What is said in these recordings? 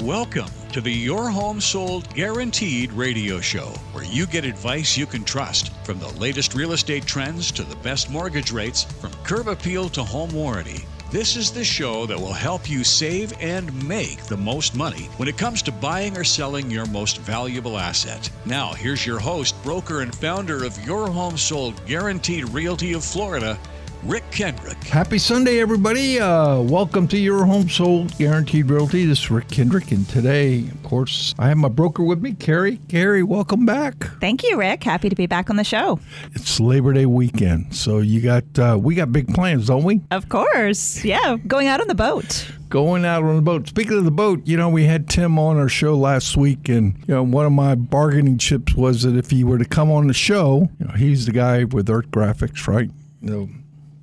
Welcome to the Your Home Sold Guaranteed radio show, where you get advice you can trust from the latest real estate trends to the best mortgage rates, from curb appeal to home warranty. This is the show that will help you save and make the most money when it comes to buying or selling your most valuable asset. Now, here's your host, broker, and founder of Your Home Sold Guaranteed Realty of Florida, Rick Kendrick. Happy Sunday, everybody. Uh, welcome to Your Home Sold Guaranteed Realty. This is Rick Kendrick, and today, of course, I have my broker with me, Karey. Karey, welcome back. Thank you, Rick. Happy to be back on the show. It's Labor Day weekend, so you got uh, we got big plans, don't we? Of course, yeah. Going out on the boat. Going out on the boat. Speaking of the boat, you know, we had Tim on our show last week, and you know, one of my bargaining chips was that if he were to come on the show, you know, he's the guy with Earth Graphics, right? You know,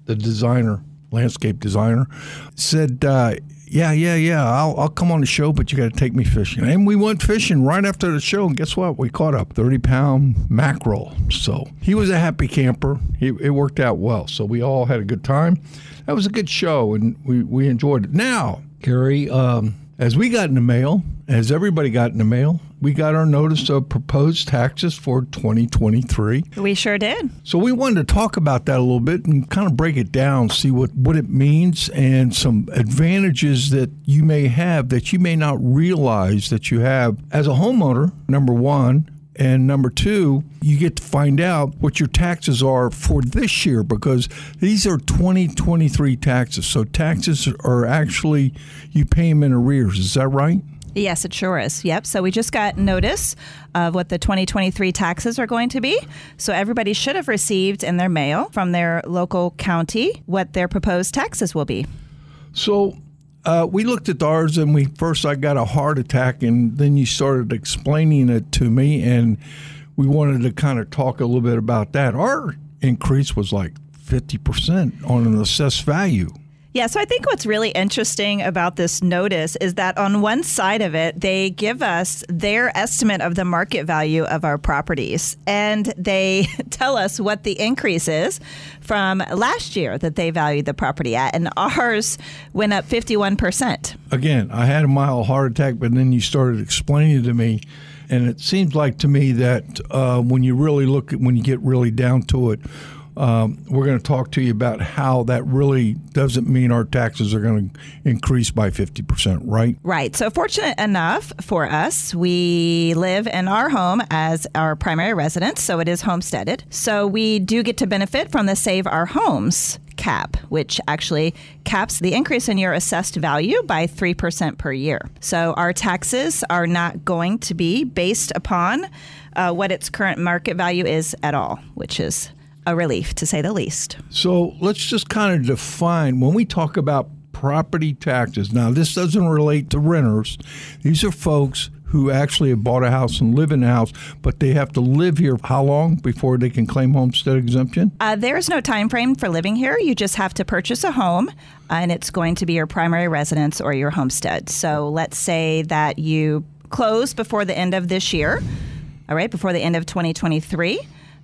the designer, landscape designer, said, uh, "Yeah, yeah, yeah, I'll, I'll come on the show, but you got to take me fishing." And we went fishing right after the show, and guess what? We caught a thirty-pound mackerel. So he was a happy camper. He, it worked out well. So we all had a good time. That was a good show, and we we enjoyed it. Now, Karey, um, as we got in the mail, as everybody got in the mail, we got our notice of proposed taxes for 2023. We sure did. So we wanted to talk about that a little bit and kind of break it down, see what, what it means and some advantages that you may have that you may not realize that you have as a homeowner, number one. And number two, you get to find out what your taxes are for this year because these are 2023 taxes. So taxes are actually, you pay them in arrears. Is that right? Yes, it sure is. Yep. So we just got notice of what the 2023 taxes are going to be. So everybody should have received in their mail from their local county what their proposed taxes will be. So uh, we looked at ours and we first I got a heart attack and then you started explaining it to me and we wanted to kind of talk a little bit about that. Our increase was like 50% on an assessed value. Yeah, so I think what's really interesting about this notice is that on one side of it, they give us their estimate of the market value of our properties, and they tell us what the increase is from last year that they valued the property at, and ours went up 51%. Again, I had a mild heart attack, but then you started explaining to me. And it seems like to me that uh, when you really look at, when you get really down to it, um, we're going to talk to you about how that really doesn't mean our taxes are going to increase by 50%, right? Right. So, fortunate enough for us, we live in our home as our primary residence, so it is homesteaded. So, we do get to benefit from the Save Our Homes cap, which actually caps the increase in your assessed value by 3% per year. So, our taxes are not going to be based upon uh, what its current market value is at all, which is a relief to say the least. So let's just kind of define when we talk about property taxes. Now, this doesn't relate to renters, these are folks who actually have bought a house and live in a house, but they have to live here how long before they can claim homestead exemption? Uh, there's no time frame for living here. You just have to purchase a home, and it's going to be your primary residence or your homestead. So let's say that you close before the end of this year, all right, before the end of 2023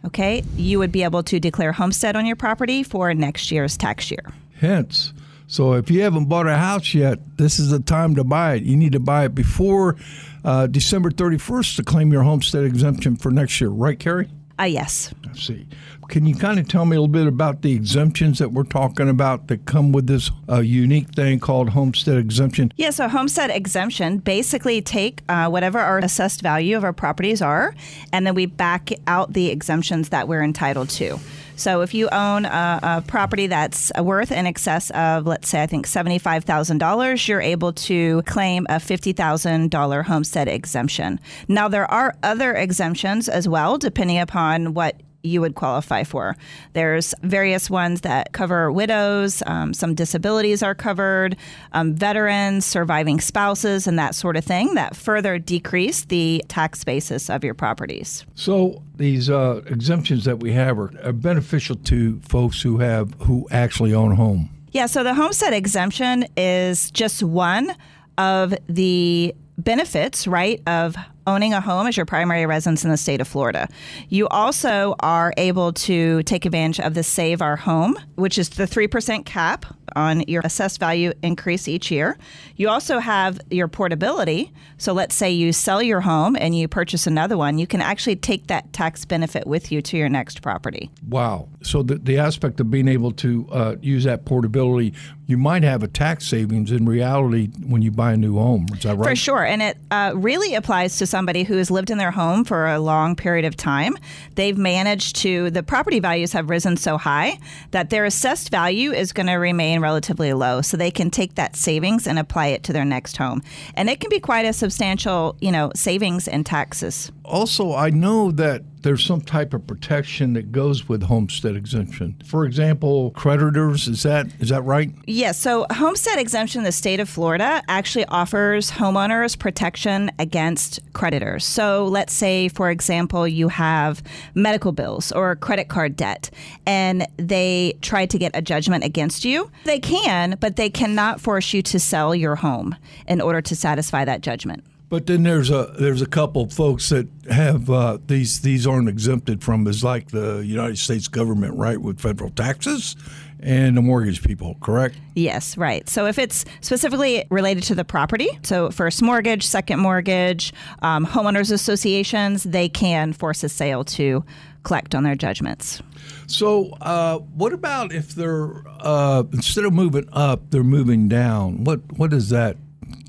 okay, you would be able to declare homestead on your property for next year's tax year. Hence, so if you haven't bought a house yet, this is the time to buy it. You need to buy it before uh, December 31st to claim your homestead exemption for next year, right, Karey? Uh, yes. I see. Can you kind of tell me a little bit about the exemptions that we're talking about that come with this uh, unique thing called homestead exemption? Yeah, so homestead exemption basically take uh, whatever our assessed value of our properties are, and then we back out the exemptions that we're entitled to. So if you own a, a, property that's worth in excess of, let's say, I think $75,000, you're able to claim a $50,000 homestead exemption. Now, there are other exemptions as well, depending upon what you would qualify for. There's various ones that cover widows, um, some disabilities are covered, um, veterans, surviving spouses, and that sort of thing that further decrease the tax basis of your properties. So these uh, exemptions that we have are, are beneficial to folks who have who actually own a home. Yeah, so the homestead exemption is just one of the benefits, right, of owning a home as your primary residence in the state of Florida. You also are able to take advantage of the Save Our Home, which is the 3% cap on your assessed value increase each year. You also have your portability. So let's say you sell your home and you purchase another one, you can actually take that tax benefit with you to your next property. Wow. So the, the aspect of being able to uh, use that portability, you might have a tax savings in reality when you buy a new home. Is that right? For sure. And it uh, really applies to somebody who has lived in their home for a long period of time. They've managed to, the property values have risen so high that their assessed value is going to remain relatively low. So they can take that savings and apply it to their next home. And it can be quite a substantial, you know, savings in taxes. Also, I know that there's some type of protection that goes with homestead exemption. For example, creditors, is that is that right? Yes. So homestead exemption in the state of Florida actually offers homeowners protection against creditors. So let's say, for example, you have medical bills or credit card debt and they try to get a judgment against you. They can, but they cannot force you to sell your home in order to satisfy that judgment. But then there's a there's a couple folks that have uh, these these aren't exempted from is like the United States government, right, with federal taxes and the mortgage people, correct? Yes, right. So if it's specifically related to the property, so first mortgage, second mortgage, um, homeowners associations, they can force a sale to collect on their judgments. So, uh, what about if they're uh, instead of moving up, they're moving down? What what does that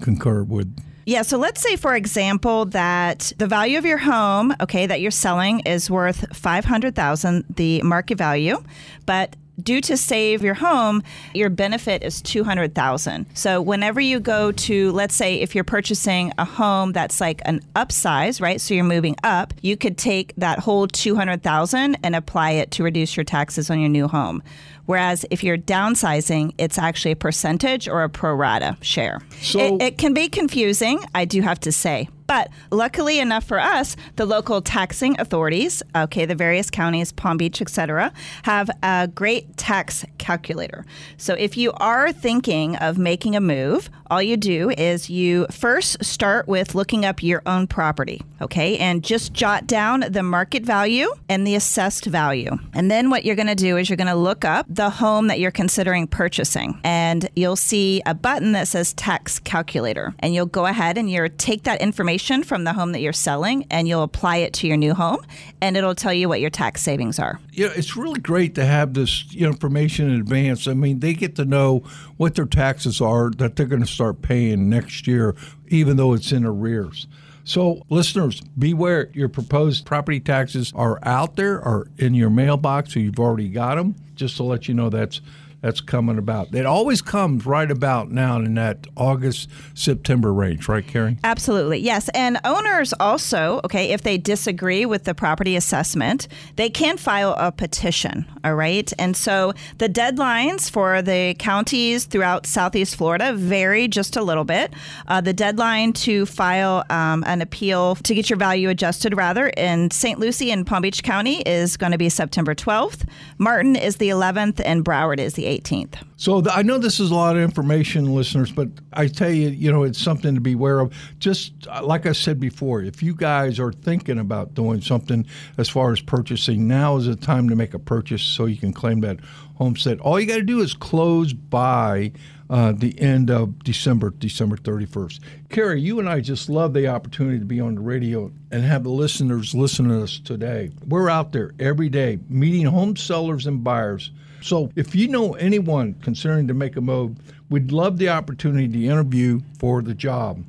concur with? Yeah, so let's say, for example, that the value of your home, okay, that you're selling is worth 500000 the market value, but due to save your home, your benefit is 200,000. So whenever you go to let's say if you're purchasing a home that's like an upsize, right? So you're moving up, you could take that whole 200,000 and apply it to reduce your taxes on your new home. Whereas if you're downsizing, it's actually a percentage or a pro rata share. So- it, it can be confusing, I do have to say. But luckily enough for us, the local taxing authorities, okay, the various counties, Palm Beach, etc., have a great tax calculator. So if you are thinking of making a move, all you do is you first start with looking up your own property, okay, and just jot down the market value and the assessed value. And then what you're going to do is you're going to look up the home that you're considering purchasing, and you'll see a button that says tax calculator, and you'll go ahead and you'll take that information from the home that you're selling and you'll apply it to your new home, and it'll tell you what your tax savings are. Yeah, it's really great to have this information in advance. I mean, they get to know what their taxes are that they're going to start paying next year, even though it's in arrears. So, listeners, beware your proposed property taxes are out there or in your mailbox or you've already got them. Just to let you know that's that's coming about. It always comes right about now in that August September range, right, Karen? Absolutely, yes. And owners also, okay, if they disagree with the property assessment, they can file a petition, all right? And so the deadlines for the counties throughout Southeast Florida vary just a little bit. Uh, the deadline to file um, an appeal to get your value adjusted, rather, in St. Lucie and Palm Beach County is going to be September 12th. Martin is the 11th, and Broward is the 18th. So th- I know this is a lot of information, listeners, but I tell you, you know, it's something to be aware of. Just uh, like I said before, if you guys are thinking about doing something as far as purchasing, now is the time to make a purchase so you can claim that homestead. All you got to do is close by uh, the end of December, December 31st. Karey, you and I just love the opportunity to be on the radio and have the listeners listen to us today. We're out there every day meeting home sellers and buyers. So if you know anyone considering to make a move, we'd love the opportunity to interview for the job.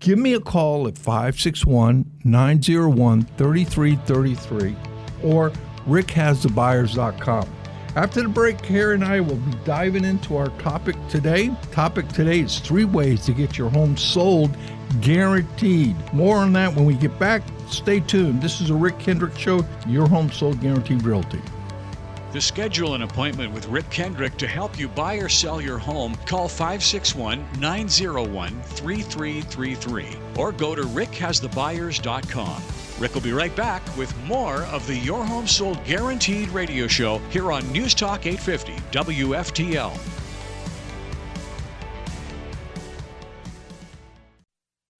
Give me a call at 561 901 3333 or rickhasthebuyers.com. After the break, Karey and I will be diving into our topic today. Topic today is three ways to get your home sold guaranteed. More on that when we get back. Stay tuned. This is a Rick Kendrick Show, your home sold guaranteed realty. To schedule an appointment with Rick Kendrick to help you buy or sell your home, call 561 901 3333 or go to rickhasthebuyers.com. Rick will be right back with more of the Your Home Sold Guaranteed radio show here on News Talk 850 WFTL.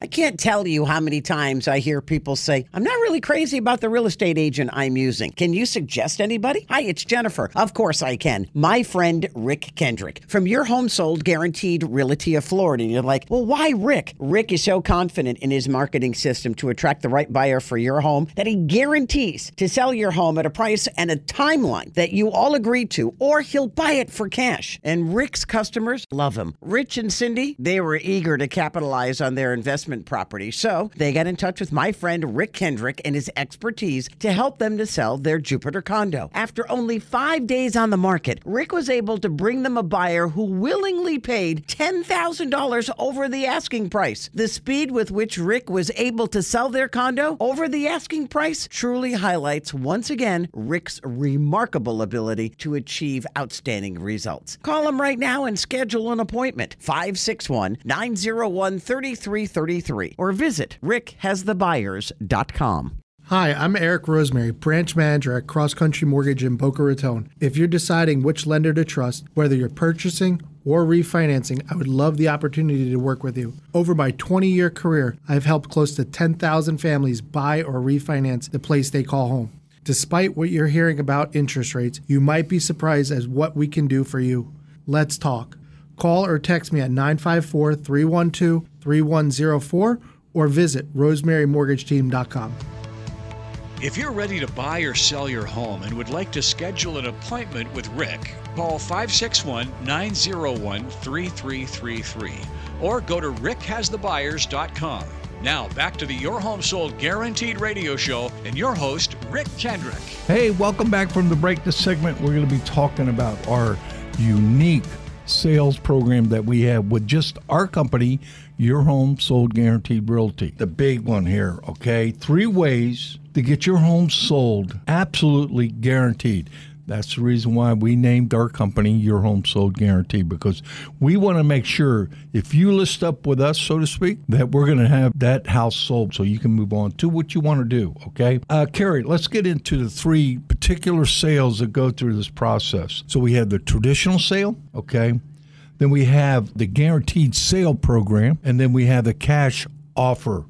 Can't tell you how many times I hear people say, I'm not really crazy about the real estate agent I'm using. Can you suggest anybody? Hi, it's Jennifer. Of course I can. My friend Rick Kendrick from Your Home Sold Guaranteed Realty of Florida. And you're like, well, why Rick? Rick is so confident in his marketing system to attract the right buyer for your home that he guarantees to sell your home at a price and a timeline that you all agree to, or he'll buy it for cash. And Rick's customers love him. Rich and Cindy, they were eager to capitalize on their investment property. So they got in touch with my friend Rick Kendrick and his expertise to help them to sell their Jupiter condo. After only five days on the market, Rick was able to bring them a buyer who willingly paid $10,000 over the asking price. The speed with which Rick was able to sell their condo over the asking price truly highlights once again Rick's remarkable ability to achieve outstanding results. Call him right now and schedule an appointment 561 901 3333 or visit rickhasthebuyers.com. Hi, I'm Eric Rosemary, branch manager at Cross Country Mortgage in Boca Raton. If you're deciding which lender to trust, whether you're purchasing or refinancing, I would love the opportunity to work with you. Over my 20 year career, I've helped close to 10,000 families buy or refinance the place they call home. Despite what you're hearing about interest rates, you might be surprised as what we can do for you. Let's talk. Call or text me at 954 312 3104 or visit rosemarymortgageteam.com. If you're ready to buy or sell your home and would like to schedule an appointment with Rick, call 561 901 3333 or go to rickhasthebuyers.com. Now, back to the Your Home Sold Guaranteed radio show and your host, Rick Kendrick. Hey, welcome back from the break. This segment, we're going to be talking about our unique sales program that we have with just our company, Your Home Sold Guaranteed Realty. The big one here, okay? Three ways to get your home sold absolutely guaranteed. That's the reason why we named our company Your Home Sold Guarantee because we want to make sure if you list up with us, so to speak, that we're going to have that house sold so you can move on to what you want to do. Okay. Uh, Karey, let's get into the three particular sales that go through this process. So we have the traditional sale. Okay. Then we have the guaranteed sale program, and then we have the cash offer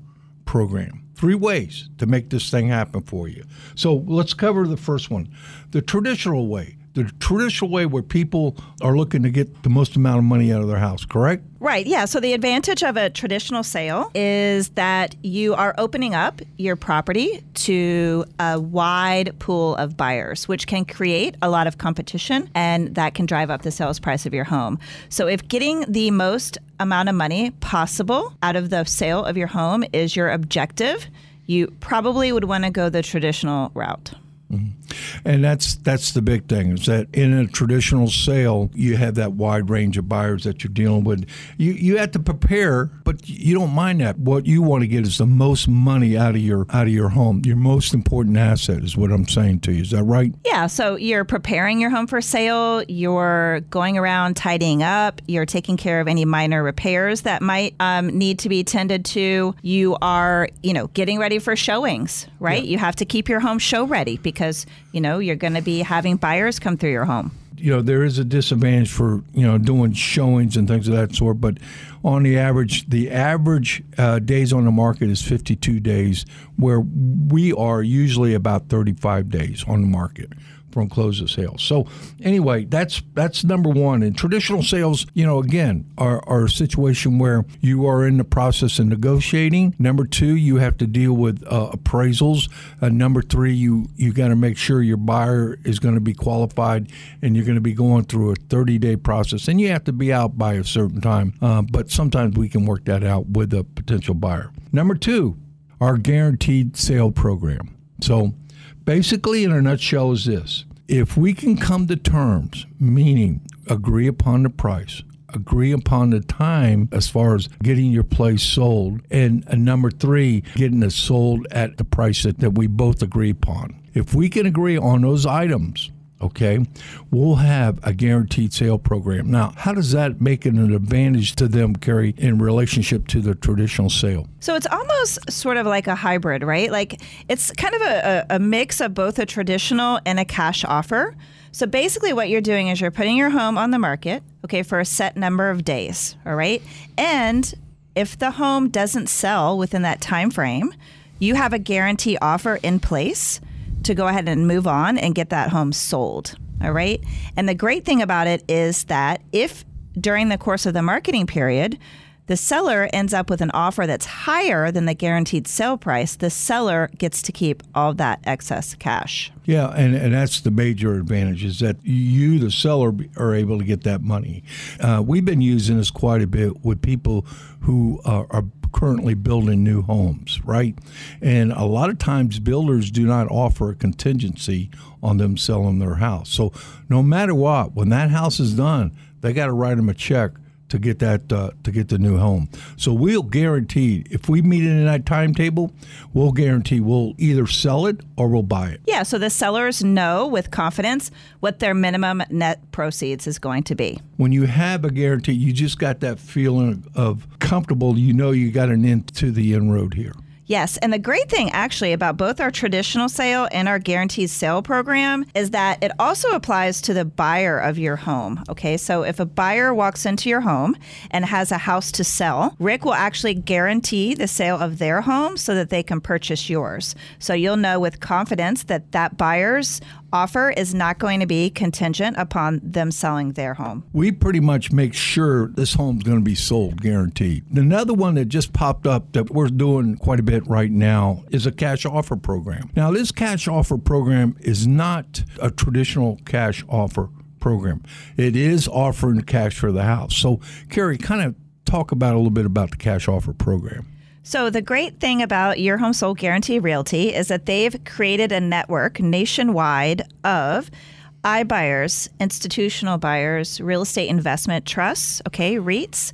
program. Three ways to make this thing happen for you. So let's cover the first one the traditional way. The traditional way where people are looking to get the most amount of money out of their house, correct? Right, yeah. So the advantage of a traditional sale is that you are opening up your property to a wide pool of buyers, which can create a lot of competition and that can drive up the sales price of your home. So if getting the most amount of money possible out of the sale of your home is your objective, you probably would want to go the traditional route. Mm-hmm. And that's that's the big thing is that in a traditional sale you have that wide range of buyers that you're dealing with. You you have to prepare, but you don't mind that. What you want to get is the most money out of your out of your home. Your most important asset is what I'm saying to you. Is that right? Yeah. So you're preparing your home for sale. You're going around tidying up. You're taking care of any minor repairs that might um, need to be tended to. You are you know getting ready for showings. Right. Yeah. You have to keep your home show ready because you know you're going to be having buyers come through your home. You know there is a disadvantage for you know doing showings and things of that sort but on the average the average uh, days on the market is 52 days where we are usually about 35 days on the market close of sales. So anyway, that's that's number one. And traditional sales, you know, again, are, are a situation where you are in the process of negotiating. Number two, you have to deal with uh, appraisals. Uh, number three, you you got to make sure your buyer is going to be qualified, and you're going to be going through a 30 day process, and you have to be out by a certain time. Uh, but sometimes we can work that out with a potential buyer. Number two, our guaranteed sale program. So basically, in a nutshell, is this if we can come to terms, meaning agree upon the price, agree upon the time as far as getting your place sold, and uh, number three, getting it sold at the price that, that we both agree upon. If we can agree on those items, okay, we'll have a guaranteed sale program. Now, how does that make it an advantage to them, Karey, in relationship to the traditional sale? So it's almost sort of like a hybrid, right? Like it's kind of a, a mix of both a traditional and a cash offer. So basically, what you're doing is you're putting your home on the market, okay, for a set number of days, all right? And if the home doesn't sell within that time frame, you have a guarantee offer in place to go ahead and move on and get that home sold. All right. And the great thing about it is that if during the course of the marketing period, the seller ends up with an offer that's higher than the guaranteed sale price, the seller gets to keep all that excess cash. Yeah, and, and that's the major advantage is that you, the seller, are able to get that money. Uh, we've been using this quite a bit with people who are, are currently building new homes, right? And a lot of times builders do not offer a contingency on them selling their house. So no matter what, when that house is done, they got to write them a check to get that uh, to get the new home. So we'll guarantee if we meet in that timetable, we'll guarantee we'll either sell it or we'll buy it. Yeah, so the sellers know with confidence what their minimum net proceeds is going to be. When you have a guarantee, you just got that feeling of comfortable. You know you got an end to the inroad here. Yes, and the great thing actually about both our traditional sale and our guaranteed sale program is that it also applies to the buyer of your home. Okay, so if a buyer walks into your home and has a house to sell, Rick will actually guarantee the sale of their home so that they can purchase yours. So you'll know with confidence that that buyer's offer is not going to be contingent upon them selling their home. We pretty much make sure this home's going to be sold, guaranteed. Another one that just popped up that we're doing quite a bit right now is a cash offer program. Now, this cash offer program is not a traditional cash offer program. It is offering cash for the house. So, Karey, kind of talk about a little bit about the cash offer program. So, the great thing about Your Home Sold Guarantee Realty is that they've created a network nationwide of iBuyers, institutional buyers, real estate investment trusts, okay, REITs,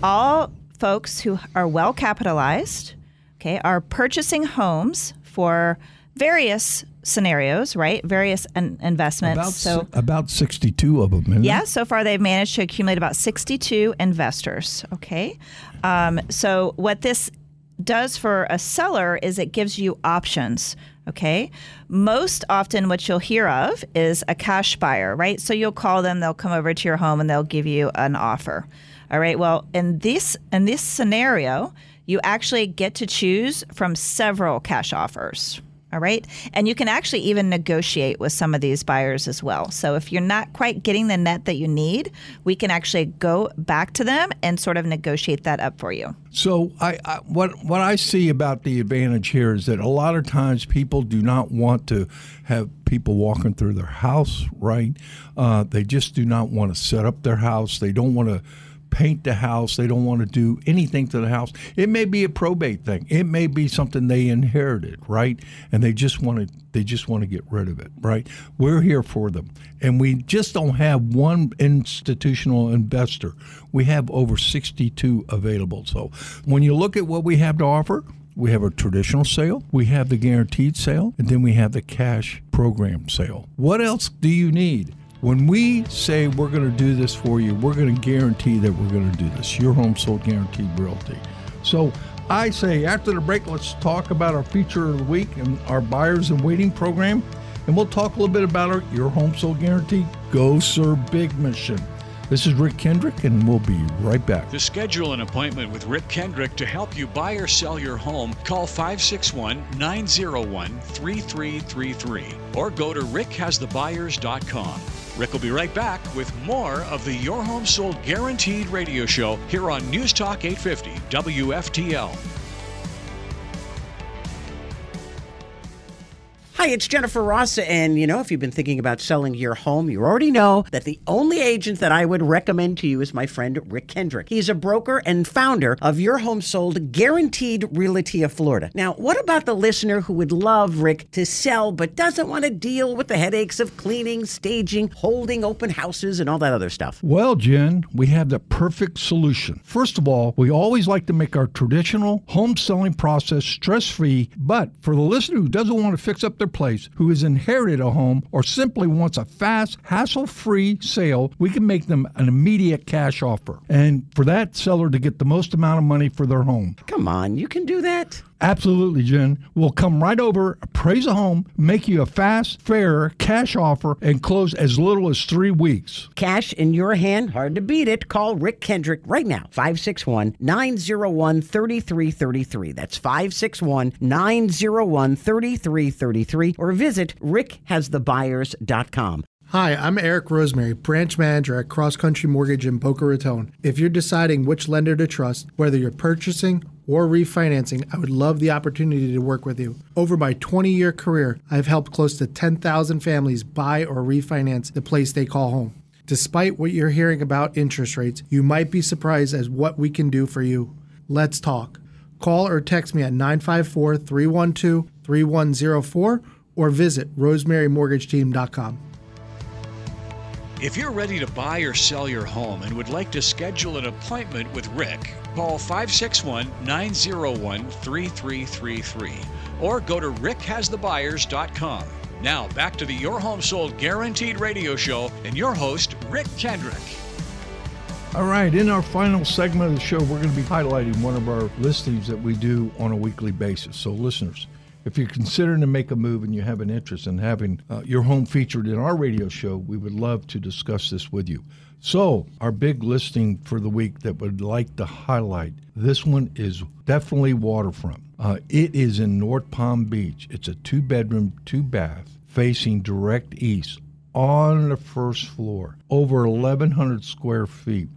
all folks who are well capitalized, okay, are purchasing homes for various scenarios, right? Various in- investments. About, so about 62 of them. Yeah, it? so far they've managed to accumulate about 62 investors. Okay, um, so what this does for a seller is it gives you options. Okay. Most often, what you'll hear of is a cash buyer, right? So you'll call them, they'll come over to your home and they'll give you an offer. All right. Well, in this in this scenario, you actually get to choose from several cash offers. All right. And you can actually even negotiate with some of these buyers as well. So if you're not quite getting the net that you need, we can actually go back to them and sort of negotiate that up for you. So I, I, what what I see about the advantage here is that a lot of times people do not want to have people walking through their house, right? Uh, they just do not want to set up their house. They don't want to paint the house. They don't want to do anything to the house. It may be a probate thing. It may be something they inherited, right? And they just want to they just want to get rid of it, right? We're here for them. And we just don't have one institutional investor. We have over 62 available. So when you look at what we have to offer, we have a traditional sale, we have the guaranteed sale, and then we have the cash program sale. What else do you need? When we say we're going to do this for you, we're going to guarantee that we're going to do this. Your home sold guaranteed realty. So I say after the break, let's talk about our feature of the week and our buyers and waiting program. And we'll talk a little bit about our Your Home Sold Guarantee Go Serve Big mission. This is Rick Kendrick, and we'll be right back. To schedule an appointment with Rick Kendrick to help you buy or sell your home, call 561 901 3333 or go to rickhasthebuyers.com. Rick will be right back with more of the Your Home Sold Guaranteed radio show here on News Talk 850 WFTL. Hi, it's Jennifer Ross. And you know, if you've been thinking about selling your home, you already know that the only agent that I would recommend to you is my friend Rick Kendrick. He's a broker and founder of Your Home Sold Guaranteed Realty of Florida. Now, what about the listener who would love Rick to sell but doesn't want to deal with the headaches of cleaning, staging, holding open houses, and all that other stuff? Well, Jen, we have the perfect solution. First of all, we always like to make our traditional home selling process stress free, but for the listener who doesn't want to fix up their place, who has inherited a home, or simply wants a fast, hassle free sale, we can make them an immediate cash offer. And for that seller to get the most amount of money for their home. Come on, you can do that. Absolutely, Jen. We'll come right over, appraise a home, make you a fast, fair cash offer, and close as little as three weeks. Cash in your hand, hard to beat it. Call Rick Kendrick right now, 561 901 3333. That's 561 901 3333. Or visit rickhasthebuyers.com. Hi, I'm Eric Rosemary, branch manager at Cross Country Mortgage in Boca Raton. If you're deciding which lender to trust, whether you're purchasing or refinancing, I would love the opportunity to work with you. Over my 20 year career, I've helped close to 10,000 families buy or refinance the place they call home. Despite what you're hearing about interest rates, you might be surprised as what we can do for you. Let's talk. Call or text me at 954 312 3104 or visit rosemarymortgageteam.com. If you're ready to buy or sell your home and would like to schedule an appointment with Rick, call 561 901 3333 or go to rickhasthebuyers.com. Now, back to the Your Home Sold Guaranteed radio show and your host, Rick Kendrick. All right, in our final segment of the show, we're going to be highlighting one of our listings that we do on a weekly basis. So, listeners, if you're considering to make a move and you have an interest in having uh, your home featured in our radio show, we would love to discuss this with you. So, our big listing for the week that would like to highlight this one is definitely waterfront. Uh, it is in North Palm Beach. It's a two bedroom, two bath, facing direct east on the first floor, over 1,100 square feet,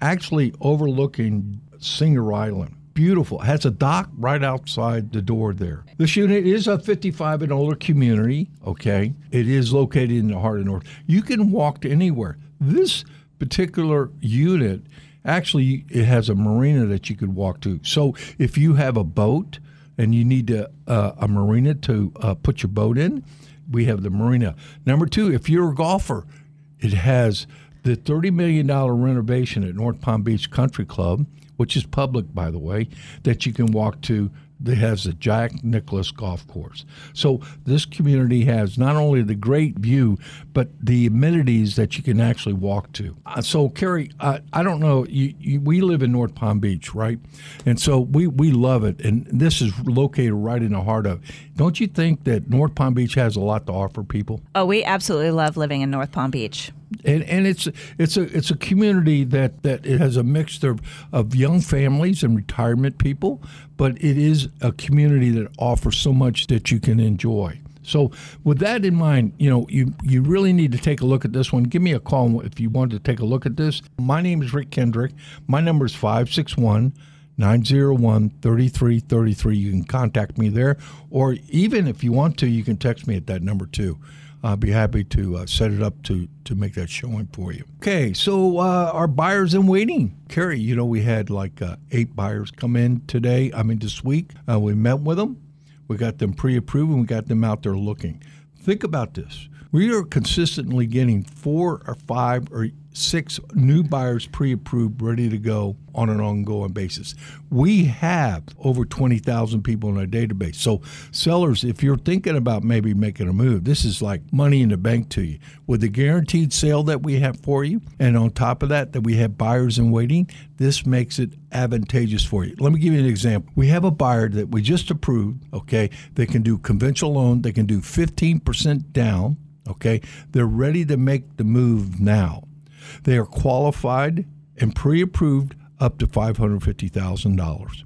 actually overlooking Singer Island. Beautiful. It has a dock right outside the door there. This unit is a 55 and older community, okay? It is located in the heart of North. You can walk to anywhere. This particular unit actually it has a marina that you could walk to. So if you have a boat and you need to, uh, a marina to uh, put your boat in, we have the marina. Number two, if you're a golfer, it has the $30 million renovation at North Palm Beach Country Club, which is public, by the way, that you can walk to that has the Jack Nicklaus Golf Course. So this community has not only the great view, but the amenities that you can actually walk to. Uh, so, Karey, uh, I don't know. You, you, we live in North Palm Beach, right? And so we we love it, and this is located right in the heart of. Don't you think that North Palm Beach has a lot to offer people? Oh, we absolutely love living in North Palm Beach and and it's it's a it's a community that that it has a mixture of, of young families and retirement people, but it is a community that offers so much that you can enjoy. So with that in mind, you know, you you really need to take a look at this one. Give me a call if you want to take a look at this. My name is Rick Kendrick. My number is 561 901 3333. You can contact me there, or even if you want to, you can text me at that number too. I'll be happy to uh, set it up to to make that showing for you. Okay, so uh, our buyers in waiting, Karey. You know, we had like uh, eight buyers come in today. I mean, this week. Uh, we met with them. We got them pre-approved, and we got them out there looking. Think about this. We are consistently getting four or five or six new buyers pre approved, ready to go on an ongoing basis. We have over 20,000 people in our database. So, sellers, if you're thinking about maybe making a move, this is like money in the bank to you. With the guaranteed sale that we have for you, and on top of that, that we have buyers in waiting, this makes it advantageous for you. Let me give you an example. We have a buyer that we just approved, okay? They can do conventional loan, they can do 15% down, okay? They're ready to make the move now. They are qualified and pre approved up to $550,000.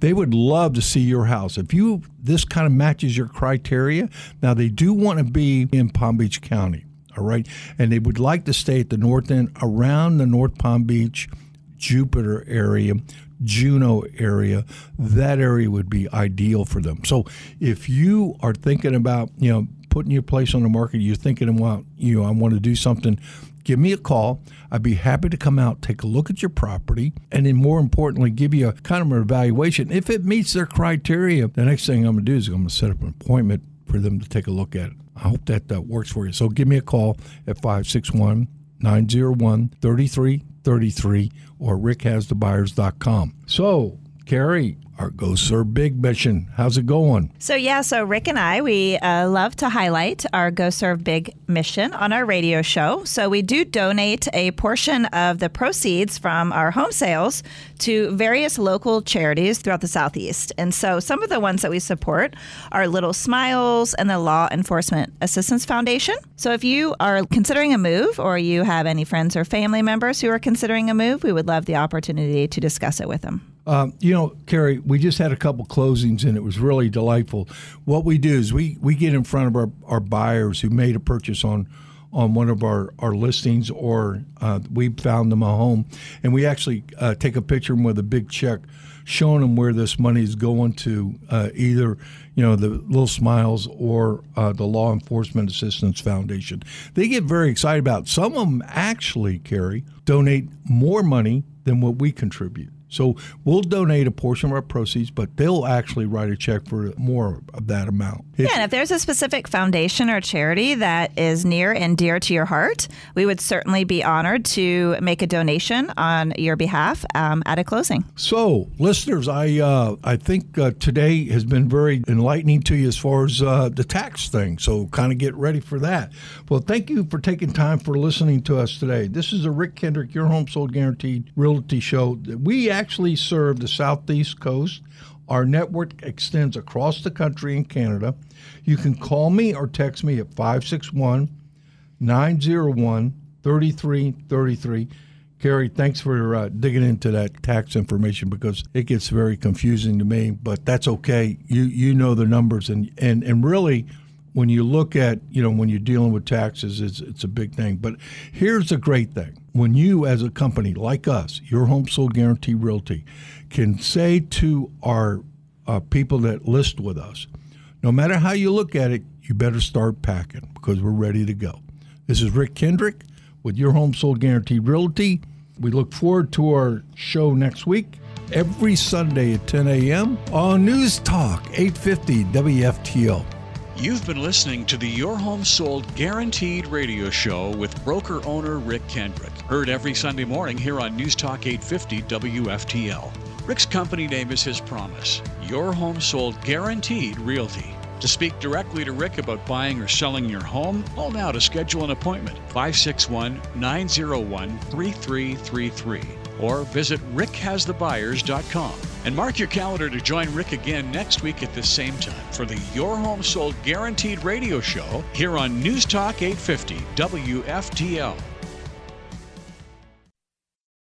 They would love to see your house. If you this kind of matches your criteria, now they do want to be in Palm Beach County, all right? And they would like to stay at the north end around the North Palm Beach, Jupiter area, Juno area. That area would be ideal for them. So if you are thinking about, you know, putting your place on the market, you're thinking, about, you know, I want to do something give me a call. I'd be happy to come out, take a look at your property, and then more importantly, give you a kind of an evaluation. If it meets their criteria, the next thing I'm going to do is I'm going to set up an appointment for them to take a look at it. I hope that that works for you. So give me a call at 561 901 3333 or rickhasthebuyers.com. So, Karey, our Go Serve Big mission. How's it going? So, yeah, so Rick and I, we uh, love to highlight our Go Serve Big mission on our radio show. So, we do donate a portion of the proceeds from our home sales to various local charities throughout the Southeast. And so, some of the ones that we support are Little Smiles and the Law Enforcement Assistance Foundation. So, if you are considering a move or you have any friends or family members who are considering a move, we would love the opportunity to discuss it with them. Um, you know, Karey, we just had a couple closings and it was really delightful. What we do is we, we get in front of our, our buyers who made a purchase on on one of our, our listings or uh, we found them a home and we actually uh, take a picture of them with a big check showing them where this money is going to uh, either you know the little smiles or uh, the law enforcement assistance foundation they get very excited about it. some of them actually carry donate more money than what we contribute so we'll donate a portion of our proceeds, but they'll actually write a check for more of that amount. If, yeah, and if there's a specific foundation or charity that is near and dear to your heart, we would certainly be honored to make a donation on your behalf um, at a closing. So, listeners, I uh, I think uh, today has been very enlightening to you as far as uh, the tax thing. So, kind of get ready for that. Well, thank you for taking time for listening to us today. This is a Rick Kendrick, Your Home Sold Guaranteed Realty Show. We actually serve the southeast coast. Our network extends across the country and Canada. You can call me or text me at 561 901 3333. Karey, thanks for uh, digging into that tax information because it gets very confusing to me, but that's okay. You you know the numbers and and and really when you look at, you know, when you're dealing with taxes, it's, it's a big thing. But here's the great thing. When you, as a company like us, your Home Sold Guarantee Realty, can say to our uh, people that list with us, no matter how you look at it, you better start packing because we're ready to go. This is Rick Kendrick with your Home Sold Guarantee Realty. We look forward to our show next week, every Sunday at 10 a.m. on News Talk 850 WFTL. You've been listening to the Your Home Sold Guaranteed radio show with broker owner Rick Kendrick. Heard every Sunday morning here on News Talk 850 WFTL. Rick's company name is his promise Your Home Sold Guaranteed Realty. To speak directly to Rick about buying or selling your home, call now to schedule an appointment 561 901 3333 or visit rickhasthebuyers.com. And mark your calendar to join Rick again next week at the same time for the Your Home Sold Guaranteed radio show here on News Talk 850 WFTL.